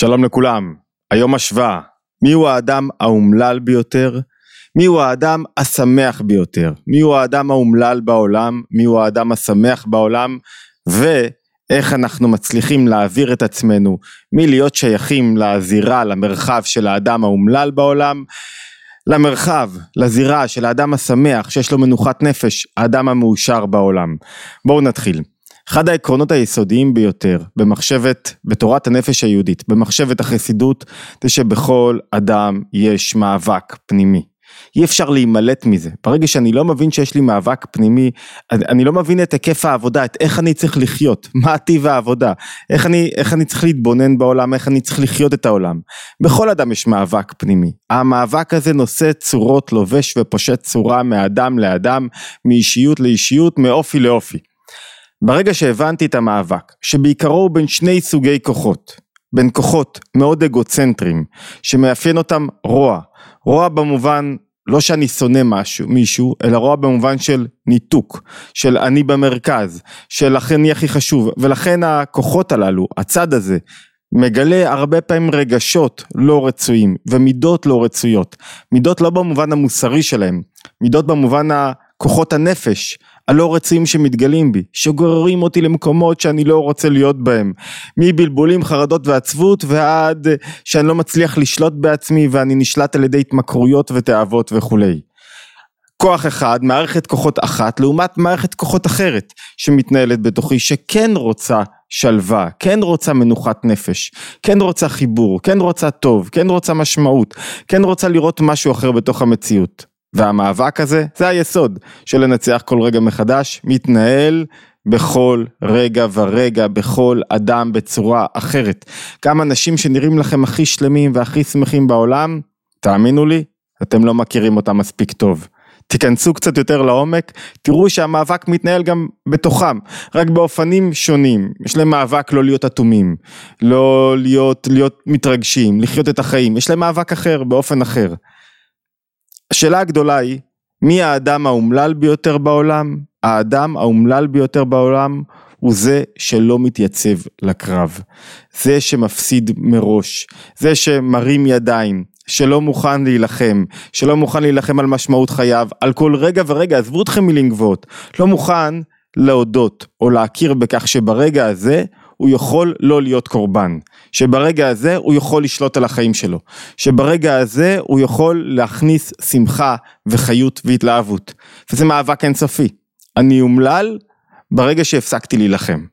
שלום לכולם, היום השוואה, מיהו האדם האומלל ביותר? מיהו האדם השמח ביותר? מיהו האדם האומלל בעולם? מיהו האדם השמח בעולם? ואיך אנחנו מצליחים להעביר את עצמנו מלהיות שייכים לזירה, למרחב של האדם האומלל בעולם, למרחב, לזירה של האדם השמח שיש לו מנוחת נפש, האדם המאושר בעולם. בואו נתחיל. אחד העקרונות היסודיים ביותר במחשבת, בתורת הנפש היהודית, במחשבת החסידות, זה שבכל אדם יש מאבק פנימי. אי אפשר להימלט מזה. ברגע שאני לא מבין שיש לי מאבק פנימי, אני לא מבין את היקף העבודה, את איך אני צריך לחיות, מה טיב העבודה, איך אני, איך אני צריך להתבונן בעולם, איך אני צריך לחיות את העולם. בכל אדם יש מאבק פנימי. המאבק הזה נושא צורות, לובש ופושט צורה מאדם לאדם, מאישיות לאישיות, מאופי לאופי. ברגע שהבנתי את המאבק, שבעיקרו הוא בין שני סוגי כוחות, בין כוחות מאוד אגוצנטריים, שמאפיין אותם רוע, רוע במובן לא שאני שונא משהו, מישהו, אלא רוע במובן של ניתוק, של אני במרכז, של לכן אני הכי חשוב, ולכן הכוחות הללו, הצד הזה, מגלה הרבה פעמים רגשות לא רצויים ומידות לא רצויות, מידות לא במובן המוסרי שלהם, מידות במובן הכוחות הנפש, הלא רצויים שמתגלים בי, שגוררים אותי למקומות שאני לא רוצה להיות בהם, מבלבולים, חרדות ועצבות ועד שאני לא מצליח לשלוט בעצמי ואני נשלט על ידי התמכרויות ותאוות וכולי. כוח אחד, מערכת כוחות אחת, לעומת מערכת כוחות אחרת שמתנהלת בתוכי, שכן רוצה שלווה, כן רוצה מנוחת נפש, כן רוצה חיבור, כן רוצה טוב, כן רוצה משמעות, כן רוצה לראות משהו אחר בתוך המציאות. והמאבק הזה, זה היסוד של לנצח כל רגע מחדש, מתנהל בכל רגע ורגע, בכל אדם בצורה אחרת. כמה אנשים שנראים לכם הכי שלמים והכי שמחים בעולם, תאמינו לי, אתם לא מכירים אותם מספיק טוב. תיכנסו קצת יותר לעומק, תראו שהמאבק מתנהל גם בתוכם, רק באופנים שונים. יש להם מאבק לא להיות אטומים, לא להיות, להיות מתרגשים, לחיות את החיים, יש להם מאבק אחר, באופן אחר. השאלה הגדולה היא, מי האדם האומלל ביותר בעולם? האדם האומלל ביותר בעולם הוא זה שלא מתייצב לקרב, זה שמפסיד מראש, זה שמרים ידיים, שלא מוכן להילחם, שלא מוכן להילחם על משמעות חייו, על כל רגע ורגע, עזבו אתכם מילים גבוהות, לא מוכן להודות או להכיר בכך שברגע הזה הוא יכול לא להיות קורבן, שברגע הזה הוא יכול לשלוט על החיים שלו, שברגע הזה הוא יכול להכניס שמחה וחיות והתלהבות, וזה מאבק אינסופי. אני אומלל ברגע שהפסקתי להילחם.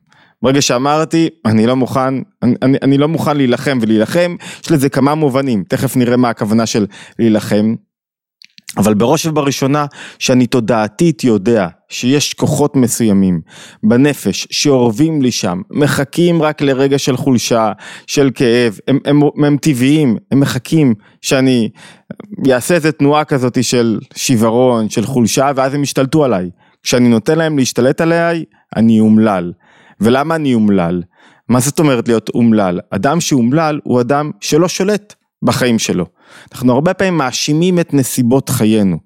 ברגע שאמרתי, אני לא מוכן, אני, אני, אני לא מוכן להילחם ולהילחם, יש לזה כמה מובנים, תכף נראה מה הכוונה של להילחם. אבל בראש ובראשונה שאני תודעתית יודע שיש כוחות מסוימים בנפש שאורבים לי שם, מחכים רק לרגע של חולשה, של כאב, הם, הם, הם, הם טבעיים, הם מחכים שאני אעשה איזה תנועה כזאת של שיוורון, של חולשה ואז הם ישתלטו עליי. כשאני נותן להם להשתלט עליי, אני אומלל. ולמה אני אומלל? מה זאת אומרת להיות אומלל? אדם שאומלל הוא אדם שלא שולט בחיים שלו. אנחנו הרבה פעמים מאשימים את נסיבות חיינו,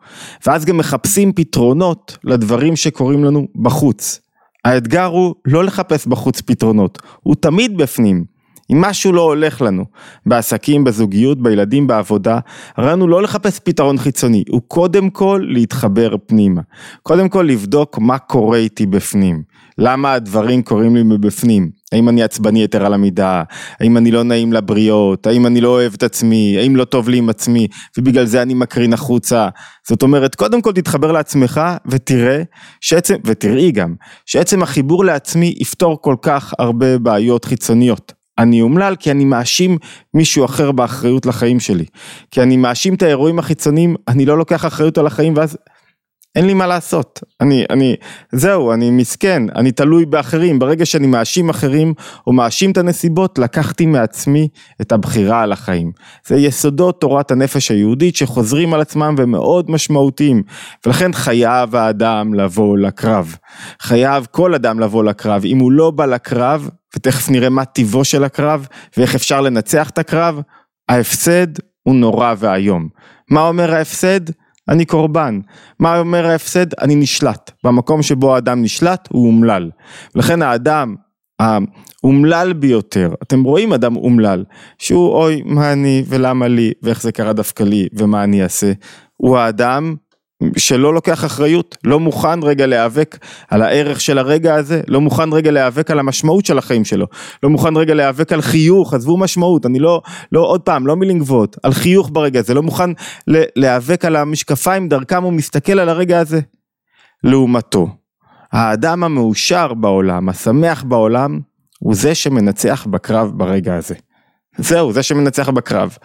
ואז גם מחפשים פתרונות לדברים שקורים לנו בחוץ. האתגר הוא לא לחפש בחוץ פתרונות, הוא תמיד בפנים. אם משהו לא הולך לנו, בעסקים, בזוגיות, בילדים, בעבודה, הרעיון הוא לא לחפש פתרון חיצוני, הוא קודם כל להתחבר פנימה. קודם כל לבדוק מה קורה איתי בפנים. למה הדברים קורים לי מבפנים? האם אני עצבני יתר על המידה? האם אני לא נעים לבריות? האם אני לא אוהב את עצמי? האם לא טוב לי עם עצמי? ובגלל זה אני מקרין החוצה. זאת אומרת, קודם כל תתחבר לעצמך ותראה שעצם, ותראי גם, שעצם החיבור לעצמי יפתור כל כך הרבה בעיות חיצוניות. אני אומלל כי אני מאשים מישהו אחר באחריות לחיים שלי. כי אני מאשים את האירועים החיצוניים, אני לא לוקח אחריות על החיים ואז אין לי מה לעשות, אני, אני, זהו, אני מסכן, אני תלוי באחרים, ברגע שאני מאשים אחרים או מאשים את הנסיבות, לקחתי מעצמי את הבחירה על החיים. זה יסודות תורת הנפש היהודית שחוזרים על עצמם ומאוד משמעותיים, ולכן חייב האדם לבוא לקרב. חייב כל אדם לבוא לקרב, אם הוא לא בא לקרב, ותכף נראה מה טיבו של הקרב, ואיך אפשר לנצח את הקרב, ההפסד הוא נורא ואיום. מה אומר ההפסד? אני קורבן. מה אומר ההפסד? אני נשלט. במקום שבו האדם נשלט הוא אומלל. ולכן האדם האומלל ביותר, אתם רואים אדם אומלל, שהוא אוי מה אני ולמה לי ואיך זה קרה דווקא לי ומה אני אעשה, הוא האדם שלא לוקח אחריות, לא מוכן רגע להיאבק על הערך של הרגע הזה, לא מוכן רגע להיאבק על המשמעות של החיים שלו, לא מוכן רגע להיאבק על חיוך, עזבו משמעות, אני לא, לא עוד פעם, לא מילים גבוהות, על חיוך ברגע הזה, לא מוכן להיאבק על המשקפיים דרכם הוא מסתכל על הרגע הזה. לעומתו, האדם המאושר בעולם, השמח בעולם, הוא זה שמנצח בקרב ברגע הזה. זהו, זה שמנצח בקרב.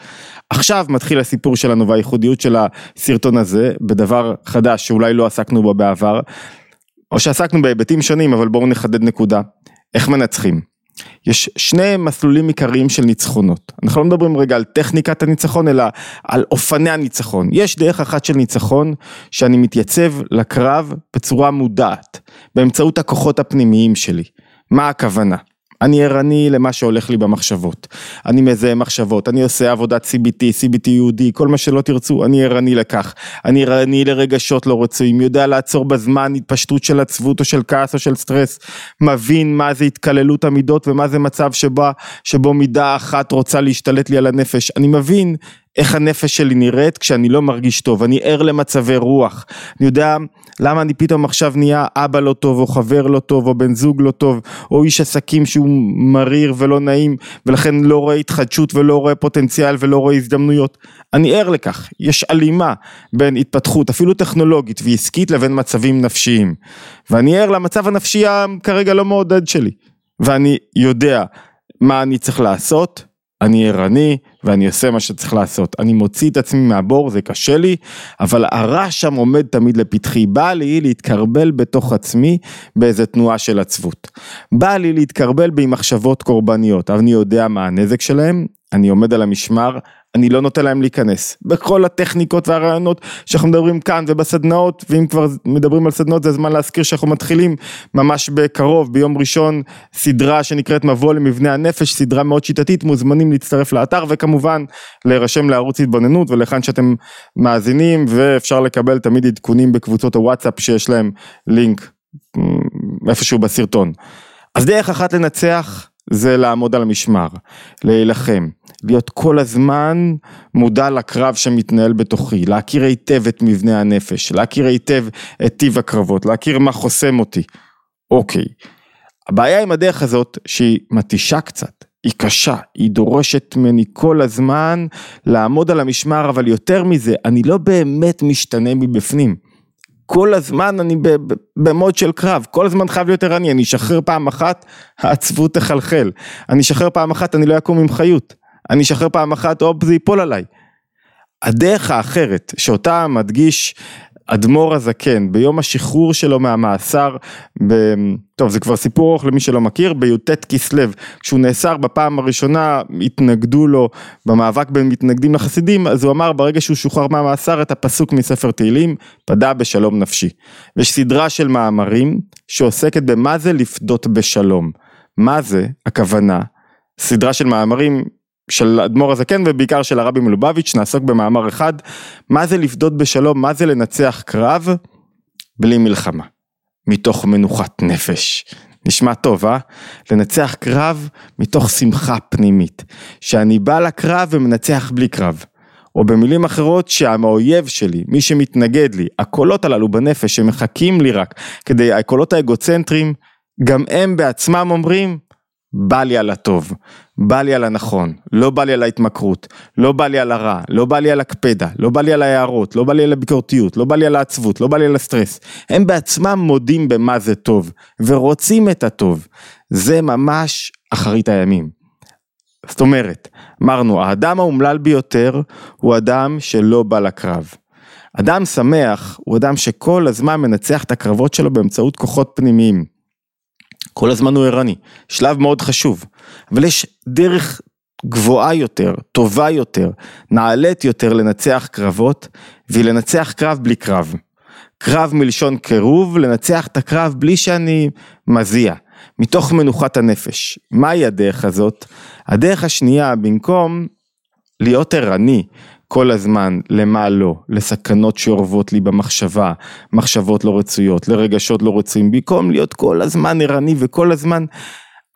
עכשיו מתחיל הסיפור שלנו והייחודיות של הסרטון הזה, בדבר חדש שאולי לא עסקנו בו בעבר, או שעסקנו בהיבטים שונים, אבל בואו נחדד נקודה. איך מנצחים? יש שני מסלולים עיקריים של ניצחונות. אנחנו לא מדברים רגע על טכניקת הניצחון, אלא על אופני הניצחון. יש דרך אחת של ניצחון, שאני מתייצב לקרב בצורה מודעת, באמצעות הכוחות הפנימיים שלי. מה הכוונה? אני ערני למה שהולך לי במחשבות, אני מזהה מחשבות, אני עושה עבודת CBT, CBT יהודי, כל מה שלא תרצו, אני ערני לכך, אני ערני לרגשות לא רצויים, יודע לעצור בזמן התפשטות של עצבות או של כעס או של סטרס, מבין מה זה התקללות המידות ומה זה מצב שבא, שבו מידה אחת רוצה להשתלט לי על הנפש, אני מבין איך הנפש שלי נראית כשאני לא מרגיש טוב, אני ער למצבי רוח, אני יודע למה אני פתאום עכשיו נהיה אבא לא טוב, או חבר לא טוב, או בן זוג לא טוב, או איש עסקים שהוא מריר ולא נעים, ולכן לא רואה התחדשות ולא רואה פוטנציאל ולא רואה הזדמנויות. אני ער לכך, יש הלימה בין התפתחות, אפילו טכנולוגית ועסקית, לבין מצבים נפשיים. ואני ער למצב הנפשי כרגע לא מעודד שלי, ואני יודע מה אני צריך לעשות, אני ערני ואני עושה מה שצריך לעשות. אני מוציא את עצמי מהבור, זה קשה לי, אבל הרע שם עומד תמיד לפתחי. בא לי להתקרבל בתוך עצמי באיזה תנועה של עצבות. בא לי להתקרבל במחשבות קורבניות, אבל אני יודע מה הנזק שלהם, אני עומד על המשמר, אני לא נותן להם להיכנס. בכל הטכניקות והרעיונות שאנחנו מדברים כאן ובסדנאות, ואם כבר מדברים על סדנאות זה הזמן להזכיר שאנחנו מתחילים ממש בקרוב, ביום ראשון, סדרה שנקראת מבוא למבנה הנפש, סדרה מאוד שיטתית, מוזמנים להצטרף לאתר וכמובן להירשם לערוץ התבוננות ולכאן שאתם מאזינים ואפשר לקבל תמיד עדכונים בקבוצות הוואטסאפ שיש להם לינק איפשהו בסרטון. אז דרך אחת לנצח זה לעמוד על המשמר, להילחם, להיות כל הזמן מודע לקרב שמתנהל בתוכי, להכיר היטב את מבנה הנפש, להכיר היטב את טיב הקרבות, להכיר מה חוסם אותי. אוקיי, הבעיה עם הדרך הזאת שהיא מתישה קצת, היא קשה, היא דורשת ממני כל הזמן לעמוד על המשמר, אבל יותר מזה, אני לא באמת משתנה מבפנים. כל הזמן אני במוד של קרב, כל הזמן חייב להיות ערני, אני אשחרר פעם אחת, העצבות תחלחל, אני אשחרר פעם אחת, אני לא אקום עם חיות, אני אשחרר פעם אחת, הופ, זה ייפול עליי. הדרך האחרת, שאותה מדגיש אדמו"ר הזקן ביום השחרור שלו מהמאסר, ב... טוב זה כבר סיפור ארוך למי שלא מכיר, בי"ט כסלו, כשהוא נאסר בפעם הראשונה התנגדו לו במאבק בין מתנגדים לחסידים, אז הוא אמר ברגע שהוא שוחרר מהמאסר את הפסוק מספר תהילים, פדה בשלום נפשי. ויש סדרה של מאמרים שעוסקת במה זה לפדות בשלום, מה זה הכוונה, סדרה של מאמרים של אדמו"ר הזקן ובעיקר של הרבי מלובביץ', נעסוק במאמר אחד, מה זה לפדות בשלום, מה זה לנצח קרב בלי מלחמה, מתוך מנוחת נפש. נשמע טוב, אה? לנצח קרב מתוך שמחה פנימית, שאני בא לקרב ומנצח בלי קרב. או במילים אחרות שהאויב שלי, מי שמתנגד לי, הקולות הללו בנפש שמחכים לי רק כדי, הקולות האגוצנטריים, גם הם בעצמם אומרים, בא לי על הטוב, בא לי על הנכון, לא בא לי על ההתמכרות, לא בא לי על הרע, לא בא לי על הקפדה, לא בא לי על ההערות, לא בא לי על הביקורתיות, לא בא לי על העצבות, לא בא לי על הסטרס. הם בעצמם מודים במה זה טוב, ורוצים את הטוב. זה ממש אחרית הימים. זאת אומרת, אמרנו, האדם האומלל ביותר הוא אדם שלא בא לקרב. אדם שמח הוא אדם שכל הזמן מנצח את הקרבות שלו באמצעות כוחות פנימיים. כל הזמן הוא ערני, שלב מאוד חשוב, אבל יש דרך גבוהה יותר, טובה יותר, נעלית יותר לנצח קרבות, והיא לנצח קרב בלי קרב. קרב מלשון קירוב, לנצח את הקרב בלי שאני מזיע, מתוך מנוחת הנפש. מהי הדרך הזאת? הדרך השנייה, במקום להיות ערני, כל הזמן למה לא, לסכנות שאורבות לי במחשבה, מחשבות לא רצויות, לרגשות לא רצויים, במקום להיות כל הזמן ערני וכל הזמן,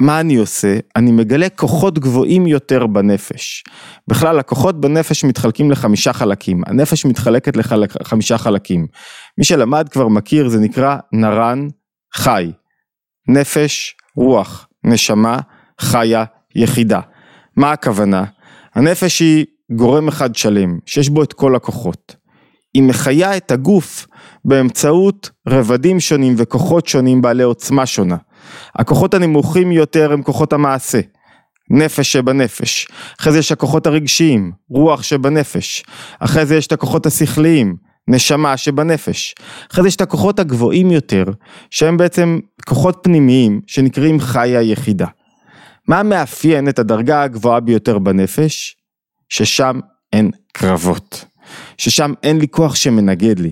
מה אני עושה? אני מגלה כוחות גבוהים יותר בנפש. בכלל, הכוחות בנפש מתחלקים לחמישה חלקים. הנפש מתחלקת לחמישה חלקים. מי שלמד כבר מכיר, זה נקרא נרן חי. נפש, רוח, נשמה, חיה, יחידה. מה הכוונה? הנפש היא גורם אחד שלם, שיש בו את כל הכוחות. היא מחיה את הגוף באמצעות רבדים שונים וכוחות שונים בעלי עוצמה שונה. הכוחות הנמוכים יותר הם כוחות המעשה, נפש שבנפש. אחרי זה יש הכוחות הרגשיים, רוח שבנפש. אחרי זה יש את הכוחות השכליים, נשמה שבנפש. אחרי זה יש את הכוחות הגבוהים יותר, שהם בעצם כוחות פנימיים שנקראים חיה יחידה. מה מאפיין את הדרגה הגבוהה ביותר בנפש? ששם אין קרבות. ששם אין לי כוח שמנגד לי.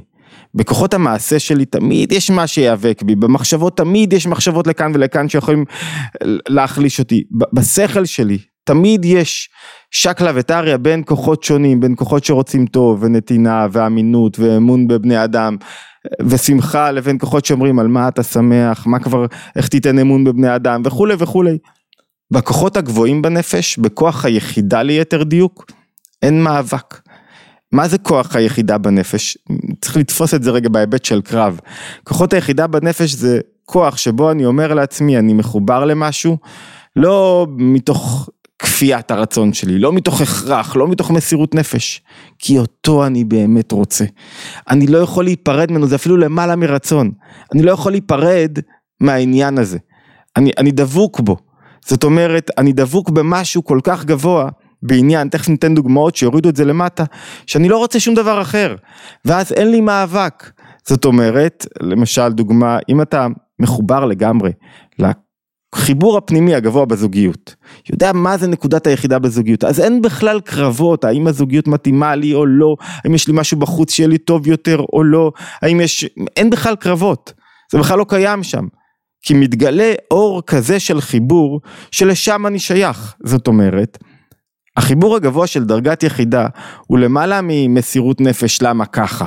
בכוחות המעשה שלי תמיד יש מה שיאבק בי, במחשבות תמיד יש מחשבות לכאן ולכאן שיכולים להחליש אותי, בשכל שלי תמיד יש שקלא וטריא בין כוחות שונים, בין כוחות שרוצים טוב ונתינה ואמינות ואמון בבני אדם ושמחה לבין כוחות שאומרים על מה אתה שמח, מה כבר, איך תיתן אמון בבני אדם וכולי וכולי. בכוחות הגבוהים בנפש, בכוח היחידה ליתר דיוק, אין מאבק. מה זה כוח היחידה בנפש? צריך לתפוס את זה רגע בהיבט של קרב. כוחות היחידה בנפש זה כוח שבו אני אומר לעצמי, אני מחובר למשהו, לא מתוך כפיית הרצון שלי, לא מתוך הכרח, לא מתוך מסירות נפש, כי אותו אני באמת רוצה. אני לא יכול להיפרד ממנו, זה אפילו למעלה מרצון. אני לא יכול להיפרד מהעניין הזה. אני, אני דבוק בו. זאת אומרת, אני דבוק במשהו כל כך גבוה, בעניין, תכף ניתן דוגמאות שיורידו את זה למטה, שאני לא רוצה שום דבר אחר, ואז אין לי מאבק. זאת אומרת, למשל דוגמה, אם אתה מחובר לגמרי לחיבור הפנימי הגבוה בזוגיות, יודע מה זה נקודת היחידה בזוגיות, אז אין בכלל קרבות, האם הזוגיות מתאימה לי או לא, האם יש לי משהו בחוץ שיהיה לי טוב יותר או לא, האם יש, אין בכלל קרבות, זה בכלל לא קיים שם. כי מתגלה אור כזה של חיבור שלשם אני שייך, זאת אומרת, החיבור הגבוה של דרגת יחידה הוא למעלה ממסירות נפש למה ככה,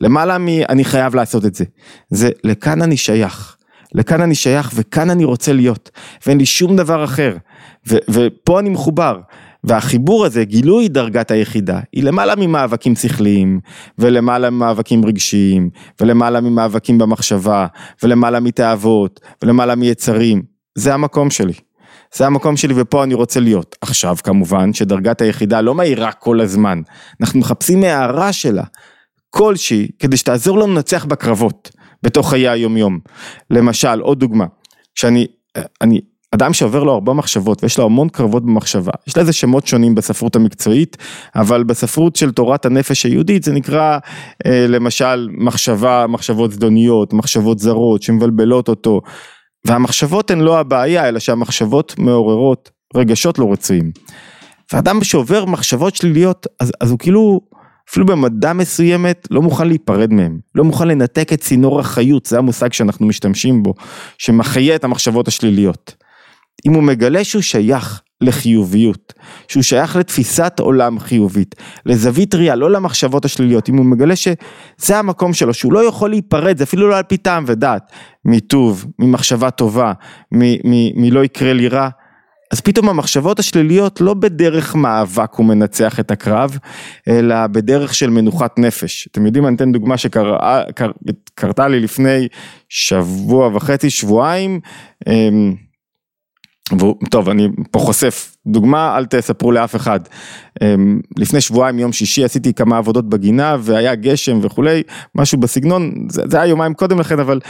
למעלה מ אני חייב לעשות את זה, זה לכאן אני שייך, לכאן אני שייך וכאן אני רוצה להיות, ואין לי שום דבר אחר, ו, ופה אני מחובר, והחיבור הזה, גילוי דרגת היחידה, היא למעלה ממאבקים שכליים, ולמעלה ממאבקים רגשיים, ולמעלה ממאבקים במחשבה, ולמעלה מתאוות, ולמעלה מיצרים, זה המקום שלי. זה המקום שלי ופה אני רוצה להיות. עכשיו כמובן שדרגת היחידה לא מאירה כל הזמן, אנחנו מחפשים הערה שלה, כלשהי, כדי שתעזור לנו לנצח בקרבות, בתוך חיי היום יום. למשל, עוד דוגמה, כשאני, אני, אדם שעובר לו הרבה מחשבות ויש לו המון קרבות במחשבה, יש לזה שמות שונים בספרות המקצועית, אבל בספרות של תורת הנפש היהודית זה נקרא אה, למשל מחשבה, מחשבות זדוניות, מחשבות זרות שמבלבלות אותו, והמחשבות הן לא הבעיה, אלא שהמחשבות מעוררות רגשות לא רצויים. ואדם שעובר מחשבות שליליות, אז, אז הוא כאילו, אפילו במדע מסוימת, לא מוכן להיפרד מהם. לא מוכן לנתק את צינור החיות, זה המושג שאנחנו משתמשים בו, שמחיה את המחשבות השליליות. אם הוא מגלה שהוא שייך לחיוביות, שהוא שייך לתפיסת עולם חיובית, לזווית ראייה, לא למחשבות השליליות, אם הוא מגלה שזה המקום שלו, שהוא לא יכול להיפרד, זה אפילו לא על פי טעם ודעת, מטוב, ממחשבה טובה, מלא יקרה לי רע, אז פתאום המחשבות השליליות לא בדרך מאבק הוא מנצח את הקרב, אלא בדרך של מנוחת נפש. אתם יודעים, אני אתן דוגמה שקרתה לי לפני שבוע וחצי, שבועיים. טוב אני פה חושף דוגמה אל תספרו לאף אחד. אמ, לפני שבועיים יום שישי עשיתי כמה עבודות בגינה והיה גשם וכולי משהו בסגנון זה, זה היה יומיים קודם לכן אבל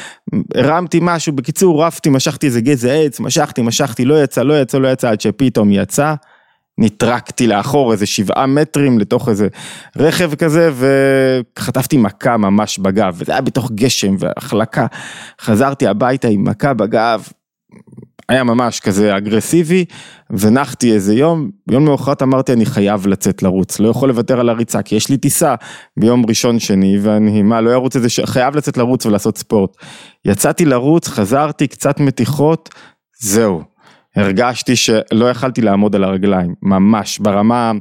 הרמתי משהו בקיצור רפתי משכתי איזה גזע עץ משכתי משכתי לא יצא לא יצא לא יצא עד שפתאום יצא. נטרקתי לאחור איזה שבעה מטרים לתוך איזה רכב כזה וחטפתי מכה ממש בגב וזה היה בתוך גשם והחלקה. חזרתי הביתה עם מכה בגב היה ממש כזה אגרסיבי, ונחתי איזה יום, ביום מאוחרת אמרתי אני חייב לצאת לרוץ, לא יכול לוותר על הריצה, כי יש לי טיסה ביום ראשון שני, ואני מה לא ארוץ איזה, חייב לצאת לרוץ ולעשות ספורט. יצאתי לרוץ, חזרתי, קצת מתיחות, זהו. הרגשתי שלא יכלתי לעמוד על הרגליים, ממש, ברמה,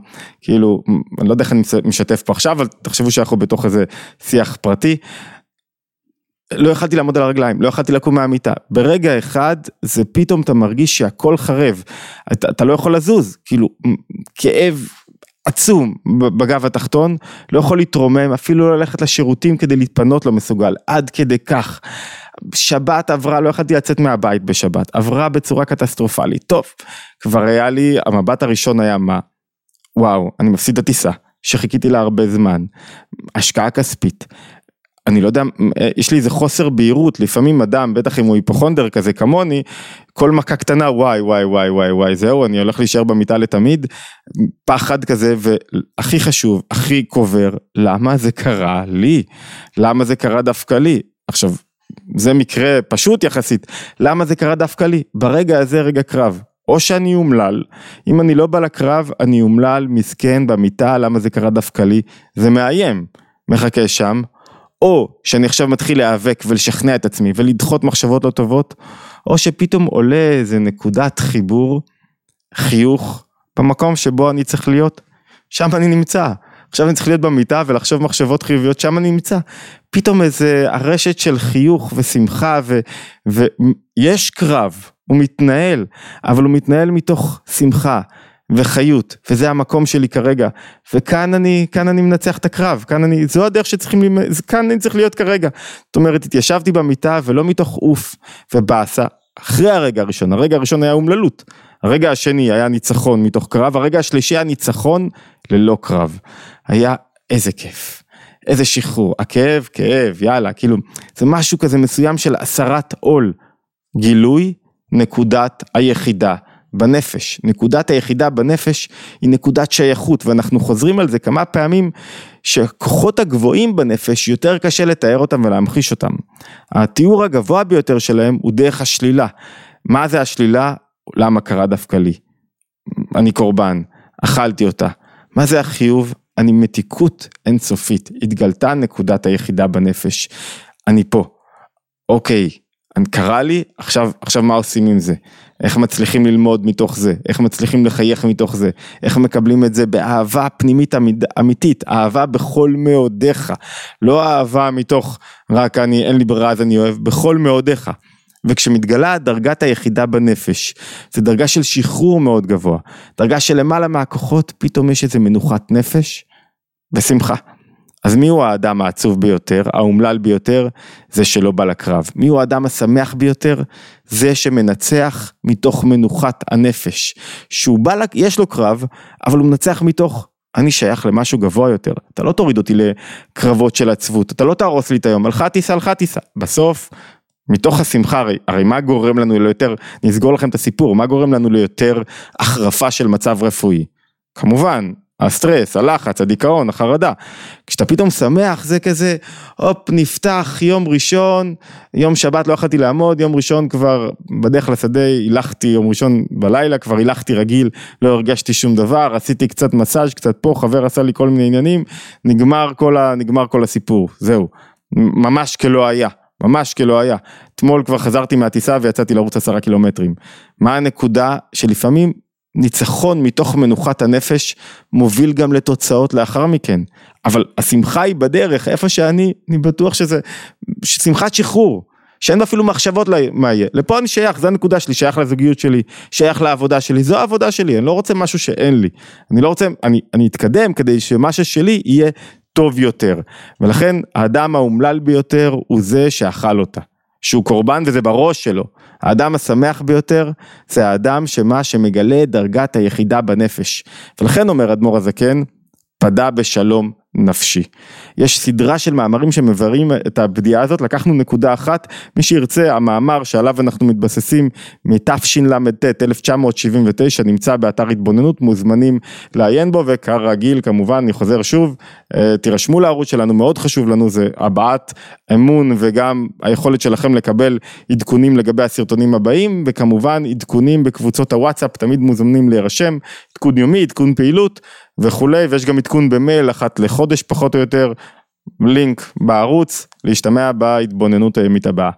כאילו, אני לא יודע איך אני משתף פה עכשיו, אבל תחשבו שאנחנו בתוך איזה שיח פרטי. לא יכלתי לעמוד על הרגליים, לא יכלתי לקום מהמיטה. ברגע אחד זה פתאום אתה מרגיש שהכל חרב, אתה, אתה לא יכול לזוז, כאילו כאב עצום בגב התחתון, לא יכול להתרומם, אפילו לא ללכת לשירותים כדי להתפנות לא מסוגל, עד כדי כך. שבת עברה, לא יכלתי לצאת מהבית בשבת, עברה בצורה קטסטרופלית. טוב, כבר היה לי, המבט הראשון היה מה? וואו, אני מפסיד את הטיסה, שחיכיתי לה הרבה זמן, השקעה כספית, אני לא יודע, יש לי איזה חוסר בהירות, לפעמים אדם, בטח אם הוא היפוכונדר כזה כמוני, כל מכה קטנה וואי וואי וואי וואי וואי זהו אני הולך להישאר במיטה לתמיד, פחד כזה והכי חשוב, הכי קובר, למה זה קרה לי? למה זה קרה דווקא לי? עכשיו, זה מקרה פשוט יחסית, למה זה קרה דווקא לי? ברגע הזה רגע קרב, או שאני אומלל, אם אני לא בא לקרב אני אומלל, מסכן, במיטה, למה זה קרה דווקא לי? זה מאיים, מחכה שם. או שאני עכשיו מתחיל להיאבק ולשכנע את עצמי ולדחות מחשבות לא טובות, או שפתאום עולה איזה נקודת חיבור, חיוך, במקום שבו אני צריך להיות, שם אני נמצא. עכשיו אני צריך להיות במיטה ולחשוב מחשבות חיוביות, שם אני נמצא. פתאום איזה הרשת של חיוך ושמחה ו, ויש קרב, הוא מתנהל, אבל הוא מתנהל מתוך שמחה, וחיות, וזה המקום שלי כרגע, וכאן אני, כאן אני מנצח את הקרב, כאן אני, זו הדרך שצריכים, כאן אני צריך להיות כרגע. זאת אומרת, התיישבתי במיטה ולא מתוך עוף ובאסה, אחרי הרגע הראשון, הרגע הראשון היה אומללות, הרגע השני היה ניצחון מתוך קרב, הרגע השלישי היה ניצחון ללא קרב. היה איזה כיף. איזה שחרור, הכאב, כאב, יאללה, כאילו, זה משהו כזה מסוים של הסרת עול, גילוי, נקודת היחידה. בנפש, נקודת היחידה בנפש היא נקודת שייכות ואנחנו חוזרים על זה כמה פעמים שהכוחות הגבוהים בנפש יותר קשה לתאר אותם ולהמחיש אותם. התיאור הגבוה ביותר שלהם הוא דרך השלילה. מה זה השלילה? למה קרה דווקא לי? אני קורבן, אכלתי אותה. מה זה החיוב? אני מתיקות אינסופית, התגלתה נקודת היחידה בנפש. אני פה. אוקיי, קרה לי, עכשיו, עכשיו מה עושים עם זה? איך מצליחים ללמוד מתוך זה? איך מצליחים לחייך מתוך זה? איך מקבלים את זה באהבה פנימית אמיתית, אהבה בכל מאודיך, לא אהבה מתוך רק אני, אין לי ברירה אז אני אוהב, בכל מאודיך. וכשמתגלה דרגת היחידה בנפש, זה דרגה של שחרור מאוד גבוה, דרגה של למעלה מהכוחות, פתאום יש איזה מנוחת נפש ושמחה. אז מי הוא האדם העצוב ביותר, האומלל ביותר, זה שלא בא לקרב. מי הוא האדם השמח ביותר? זה שמנצח מתוך מנוחת הנפש. שהוא בא, יש לו קרב, אבל הוא מנצח מתוך אני שייך למשהו גבוה יותר. אתה לא תוריד אותי לקרבות של עצבות, אתה לא תהרוס לי את היום, הלכה טיסה, הלכה טיסה. בסוף, מתוך השמחה, הרי, הרי מה גורם לנו ליותר, נסגור לכם את הסיפור, מה גורם לנו ליותר החרפה של מצב רפואי? כמובן, הסטרס, הלחץ, הדיכאון, החרדה. כשאתה פתאום שמח זה כזה, הופ, נפתח יום ראשון, יום שבת לא יכולתי לעמוד, יום ראשון כבר בדרך לשדה הילכתי, יום ראשון בלילה כבר הילכתי רגיל, לא הרגשתי שום דבר, עשיתי קצת מסאז' קצת פה, חבר עשה לי כל מיני עניינים, נגמר כל, ה, נגמר כל הסיפור, זהו, ממש כלא היה. ממש כלא היה. אתמול כבר חזרתי מהטיסה ויצאתי לרוץ עשרה קילומטרים. מה הנקודה שלפעמים ניצחון מתוך מנוחת הנפש מוביל גם לתוצאות לאחר מכן, אבל השמחה היא בדרך, איפה שאני, אני בטוח שזה שמחת שחרור, שאין אפילו מחשבות מה יהיה, לפה אני שייך, זו הנקודה שלי, שייך לזוגיות שלי, שייך לעבודה שלי, זו העבודה שלי, אני לא רוצה משהו שאין לי, אני לא רוצה, אני, אני אתקדם כדי שמה ששלי יהיה טוב יותר, ולכן האדם האומלל ביותר הוא זה שאכל אותה. שהוא קורבן וזה בראש שלו. האדם השמח ביותר זה האדם שמה שמגלה דרגת היחידה בנפש. ולכן אומר אדמו"ר הזקן, פדה בשלום נפשי. יש סדרה של מאמרים שמבארים את הבדיעה הזאת, לקחנו נקודה אחת, מי שירצה, המאמר שעליו אנחנו מתבססים מתשל"ט 1979 נמצא באתר התבוננות, מוזמנים לעיין בו וכרגיל כמובן אני חוזר שוב, אה, תירשמו לערוץ שלנו, מאוד חשוב לנו, זה הבעת אמון וגם היכולת שלכם לקבל עדכונים לגבי הסרטונים הבאים וכמובן עדכונים בקבוצות הוואטסאפ, תמיד מוזמנים להירשם, עדכון יומי, עדכון פעילות וכולי ויש גם עדכון במייל אחת לחודש פחות או יותר, לינק בערוץ, להשתמע בהתבוננות הימית הבאה.